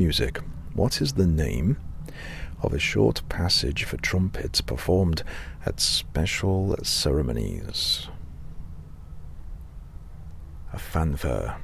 music. What is the name of a short passage for trumpets performed at special ceremonies? A fanfare.